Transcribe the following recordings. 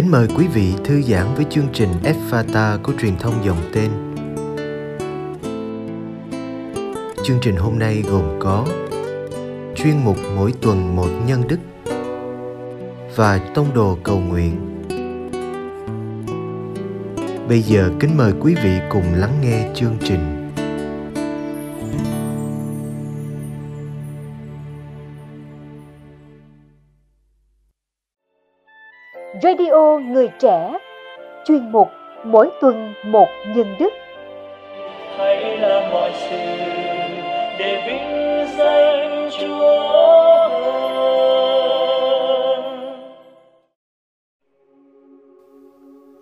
Kính mời quý vị thư giãn với chương trình Fata của truyền thông dòng tên. Chương trình hôm nay gồm có chuyên mục mỗi tuần một nhân đức và tông đồ cầu nguyện. Bây giờ kính mời quý vị cùng lắng nghe chương trình. Người Trẻ. Chuyên mục Mỗi tuần một nhân đức. Hãy làm mọi sự để vinh danh Chúa.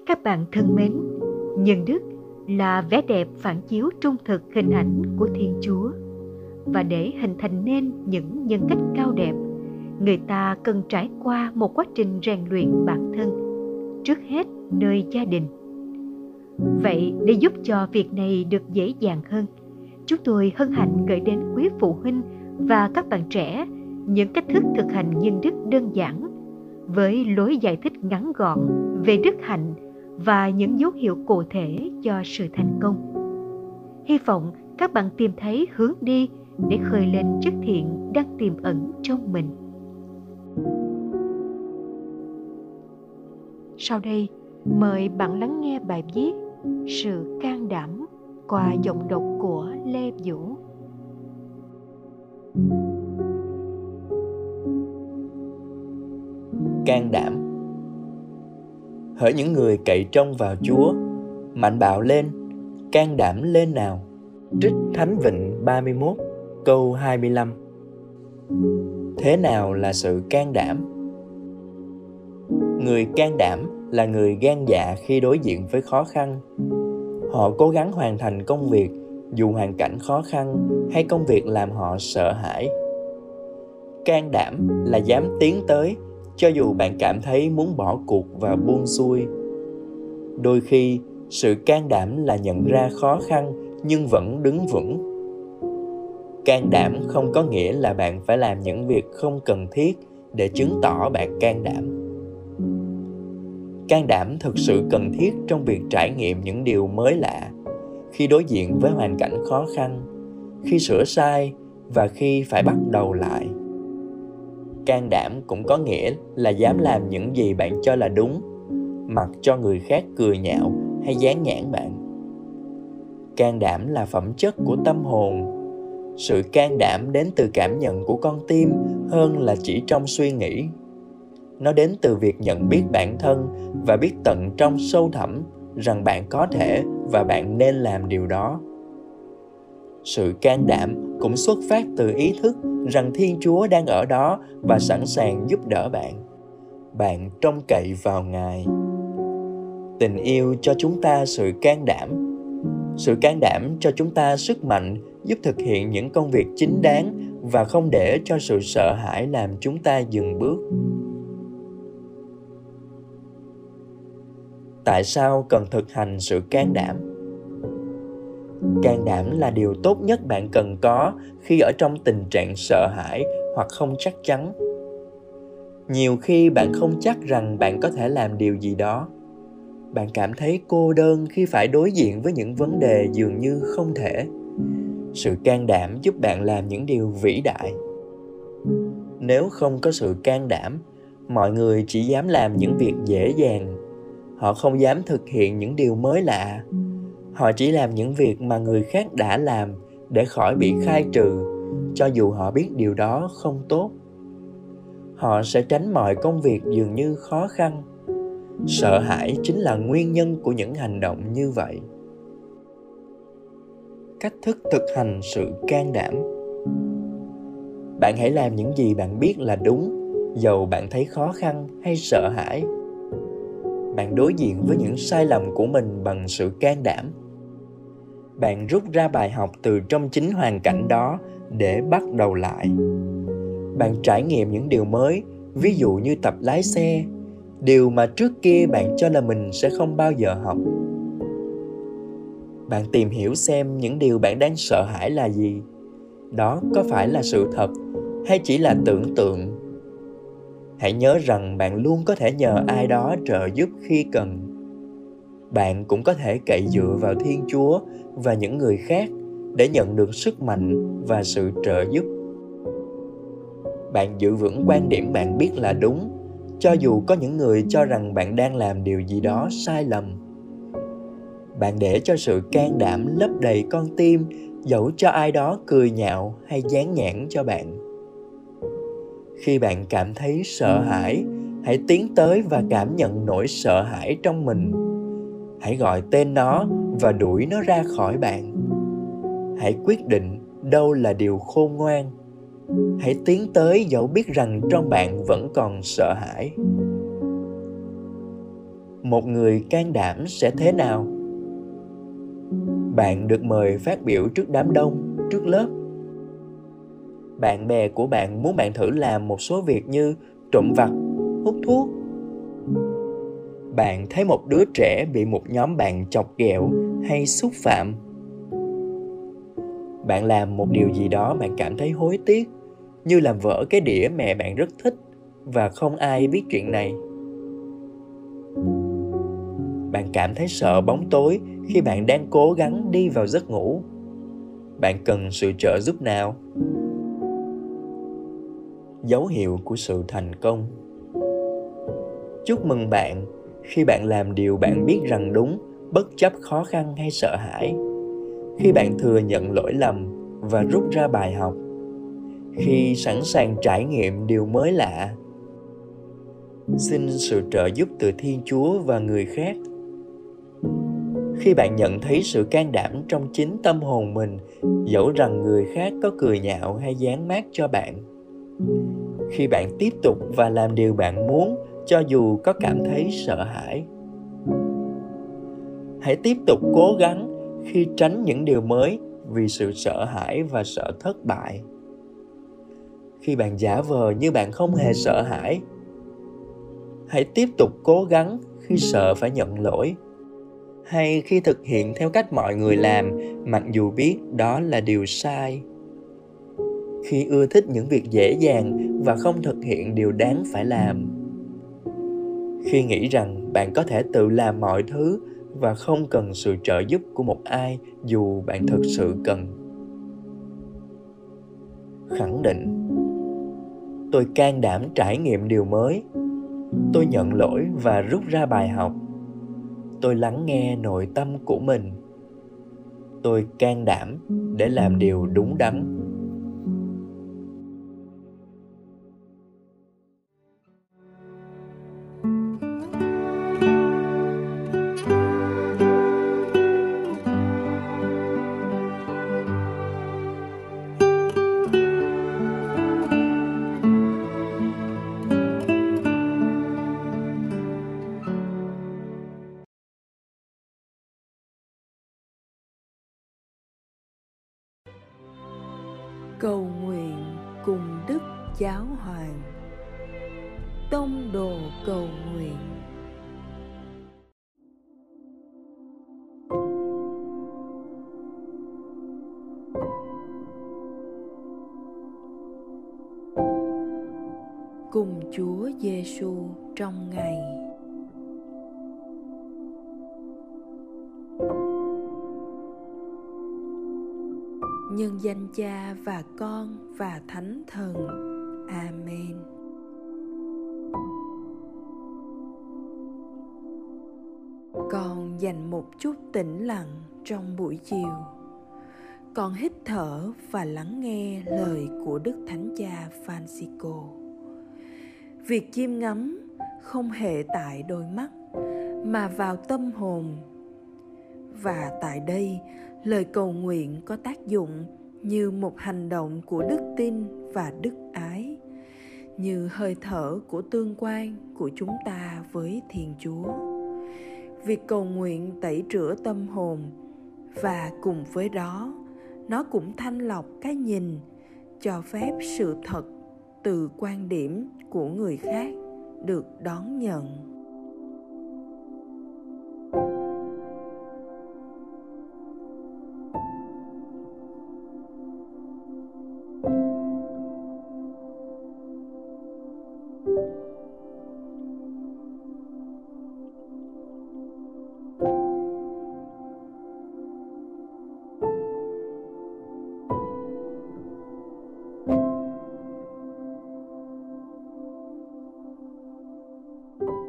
Các bạn thân mến, nhân đức là vẻ đẹp phản chiếu trung thực hình ảnh của Thiên Chúa. Và để hình thành nên những nhân cách cao đẹp người ta cần trải qua một quá trình rèn luyện bản thân trước hết nơi gia đình. Vậy để giúp cho việc này được dễ dàng hơn, chúng tôi hân hạnh gửi đến quý phụ huynh và các bạn trẻ những cách thức thực hành nhân đức đơn giản, với lối giải thích ngắn gọn về đức hạnh và những dấu hiệu cụ thể cho sự thành công. Hy vọng các bạn tìm thấy hướng đi để khơi lên chất thiện đang tiềm ẩn trong mình. Sau đây, mời bạn lắng nghe bài viết Sự can đảm qua giọng đọc của Lê Vũ. Can đảm Hỡi những người cậy trông vào Chúa, mạnh bạo lên, can đảm lên nào. Trích Thánh Vịnh 31, câu 25 Thế nào là sự can đảm? Người can đảm là người gan dạ khi đối diện với khó khăn. Họ cố gắng hoàn thành công việc, dù hoàn cảnh khó khăn hay công việc làm họ sợ hãi. Can đảm là dám tiến tới, cho dù bạn cảm thấy muốn bỏ cuộc và buông xuôi. Đôi khi, sự can đảm là nhận ra khó khăn nhưng vẫn đứng vững. Can đảm không có nghĩa là bạn phải làm những việc không cần thiết để chứng tỏ bạn can đảm can đảm thực sự cần thiết trong việc trải nghiệm những điều mới lạ. Khi đối diện với hoàn cảnh khó khăn, khi sửa sai và khi phải bắt đầu lại. Can đảm cũng có nghĩa là dám làm những gì bạn cho là đúng, mặc cho người khác cười nhạo hay dán nhãn bạn. Can đảm là phẩm chất của tâm hồn. Sự can đảm đến từ cảm nhận của con tim hơn là chỉ trong suy nghĩ nó đến từ việc nhận biết bản thân và biết tận trong sâu thẳm rằng bạn có thể và bạn nên làm điều đó. Sự can đảm cũng xuất phát từ ý thức rằng thiên chúa đang ở đó và sẵn sàng giúp đỡ bạn. Bạn trông cậy vào ngài. Tình yêu cho chúng ta sự can đảm. Sự can đảm cho chúng ta sức mạnh giúp thực hiện những công việc chính đáng và không để cho sự sợ hãi làm chúng ta dừng bước. Tại sao cần thực hành sự can đảm? Can đảm là điều tốt nhất bạn cần có khi ở trong tình trạng sợ hãi hoặc không chắc chắn. Nhiều khi bạn không chắc rằng bạn có thể làm điều gì đó. Bạn cảm thấy cô đơn khi phải đối diện với những vấn đề dường như không thể. Sự can đảm giúp bạn làm những điều vĩ đại. Nếu không có sự can đảm, mọi người chỉ dám làm những việc dễ dàng họ không dám thực hiện những điều mới lạ. Họ chỉ làm những việc mà người khác đã làm để khỏi bị khai trừ, cho dù họ biết điều đó không tốt. Họ sẽ tránh mọi công việc dường như khó khăn. Sợ hãi chính là nguyên nhân của những hành động như vậy. Cách thức thực hành sự can đảm. Bạn hãy làm những gì bạn biết là đúng, dầu bạn thấy khó khăn hay sợ hãi bạn đối diện với những sai lầm của mình bằng sự can đảm. Bạn rút ra bài học từ trong chính hoàn cảnh đó để bắt đầu lại. Bạn trải nghiệm những điều mới, ví dụ như tập lái xe, điều mà trước kia bạn cho là mình sẽ không bao giờ học. Bạn tìm hiểu xem những điều bạn đang sợ hãi là gì. Đó có phải là sự thật hay chỉ là tưởng tượng? Hãy nhớ rằng bạn luôn có thể nhờ ai đó trợ giúp khi cần. Bạn cũng có thể cậy dựa vào thiên chúa và những người khác để nhận được sức mạnh và sự trợ giúp. Bạn giữ vững quan điểm bạn biết là đúng, cho dù có những người cho rằng bạn đang làm điều gì đó sai lầm. Bạn để cho sự can đảm lấp đầy con tim, dẫu cho ai đó cười nhạo hay dán nhãn cho bạn khi bạn cảm thấy sợ hãi, hãy tiến tới và cảm nhận nỗi sợ hãi trong mình. Hãy gọi tên nó và đuổi nó ra khỏi bạn. Hãy quyết định đâu là điều khôn ngoan. Hãy tiến tới dẫu biết rằng trong bạn vẫn còn sợ hãi. Một người can đảm sẽ thế nào? Bạn được mời phát biểu trước đám đông, trước lớp bạn bè của bạn muốn bạn thử làm một số việc như trộm vặt, hút thuốc. Bạn thấy một đứa trẻ bị một nhóm bạn chọc ghẹo hay xúc phạm. Bạn làm một điều gì đó bạn cảm thấy hối tiếc, như làm vỡ cái đĩa mẹ bạn rất thích và không ai biết chuyện này. Bạn cảm thấy sợ bóng tối khi bạn đang cố gắng đi vào giấc ngủ. Bạn cần sự trợ giúp nào? Dấu hiệu của sự thành công. Chúc mừng bạn. Khi bạn làm điều bạn biết rằng đúng, bất chấp khó khăn hay sợ hãi. Khi bạn thừa nhận lỗi lầm và rút ra bài học. Khi sẵn sàng trải nghiệm điều mới lạ. Xin sự trợ giúp từ thiên chúa và người khác. Khi bạn nhận thấy sự can đảm trong chính tâm hồn mình, dẫu rằng người khác có cười nhạo hay dán mát cho bạn khi bạn tiếp tục và làm điều bạn muốn, cho dù có cảm thấy sợ hãi, hãy tiếp tục cố gắng khi tránh những điều mới vì sự sợ hãi và sợ thất bại. Khi bạn giả vờ như bạn không hề sợ hãi, hãy tiếp tục cố gắng khi sợ phải nhận lỗi hay khi thực hiện theo cách mọi người làm, mặc dù biết đó là điều sai khi ưa thích những việc dễ dàng và không thực hiện điều đáng phải làm. Khi nghĩ rằng bạn có thể tự làm mọi thứ và không cần sự trợ giúp của một ai dù bạn thực sự cần. Khẳng định, tôi can đảm trải nghiệm điều mới. Tôi nhận lỗi và rút ra bài học. Tôi lắng nghe nội tâm của mình. Tôi can đảm để làm điều đúng đắn. Tông đồ cầu nguyện. Cùng Chúa Giêsu trong ngày. Nhân danh cha và con và thánh thần. Amen. Con dành một chút tĩnh lặng trong buổi chiều. Con hít thở và lắng nghe lời của đức thánh cha francisco. Việc chiêm ngắm không hề tại đôi mắt, mà vào tâm hồn. Và tại đây, lời cầu nguyện có tác dụng như một hành động của đức tin và đức ái, như hơi thở của tương quan của chúng ta với thiên chúa việc cầu nguyện tẩy rửa tâm hồn. Và cùng với đó, nó cũng thanh lọc cái nhìn, cho phép sự thật từ quan điểm của người khác được đón nhận.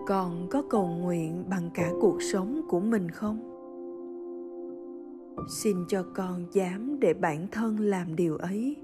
Con có cầu nguyện bằng cả cuộc sống của mình không? Xin cho con dám để bản thân làm điều ấy.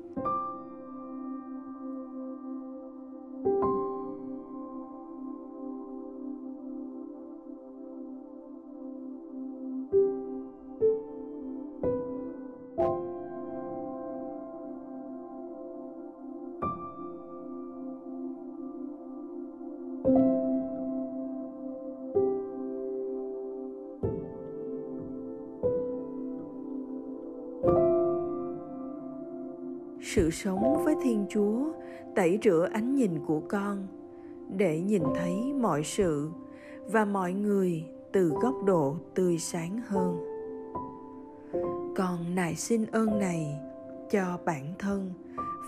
Sự sống với thiên chúa, tẩy rửa ánh nhìn của con, để nhìn thấy mọi sự, và mọi người từ góc độ tươi sáng hơn. Con nài xin ơn này cho bản thân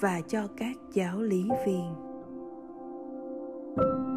và cho các giáo lý viên. nhân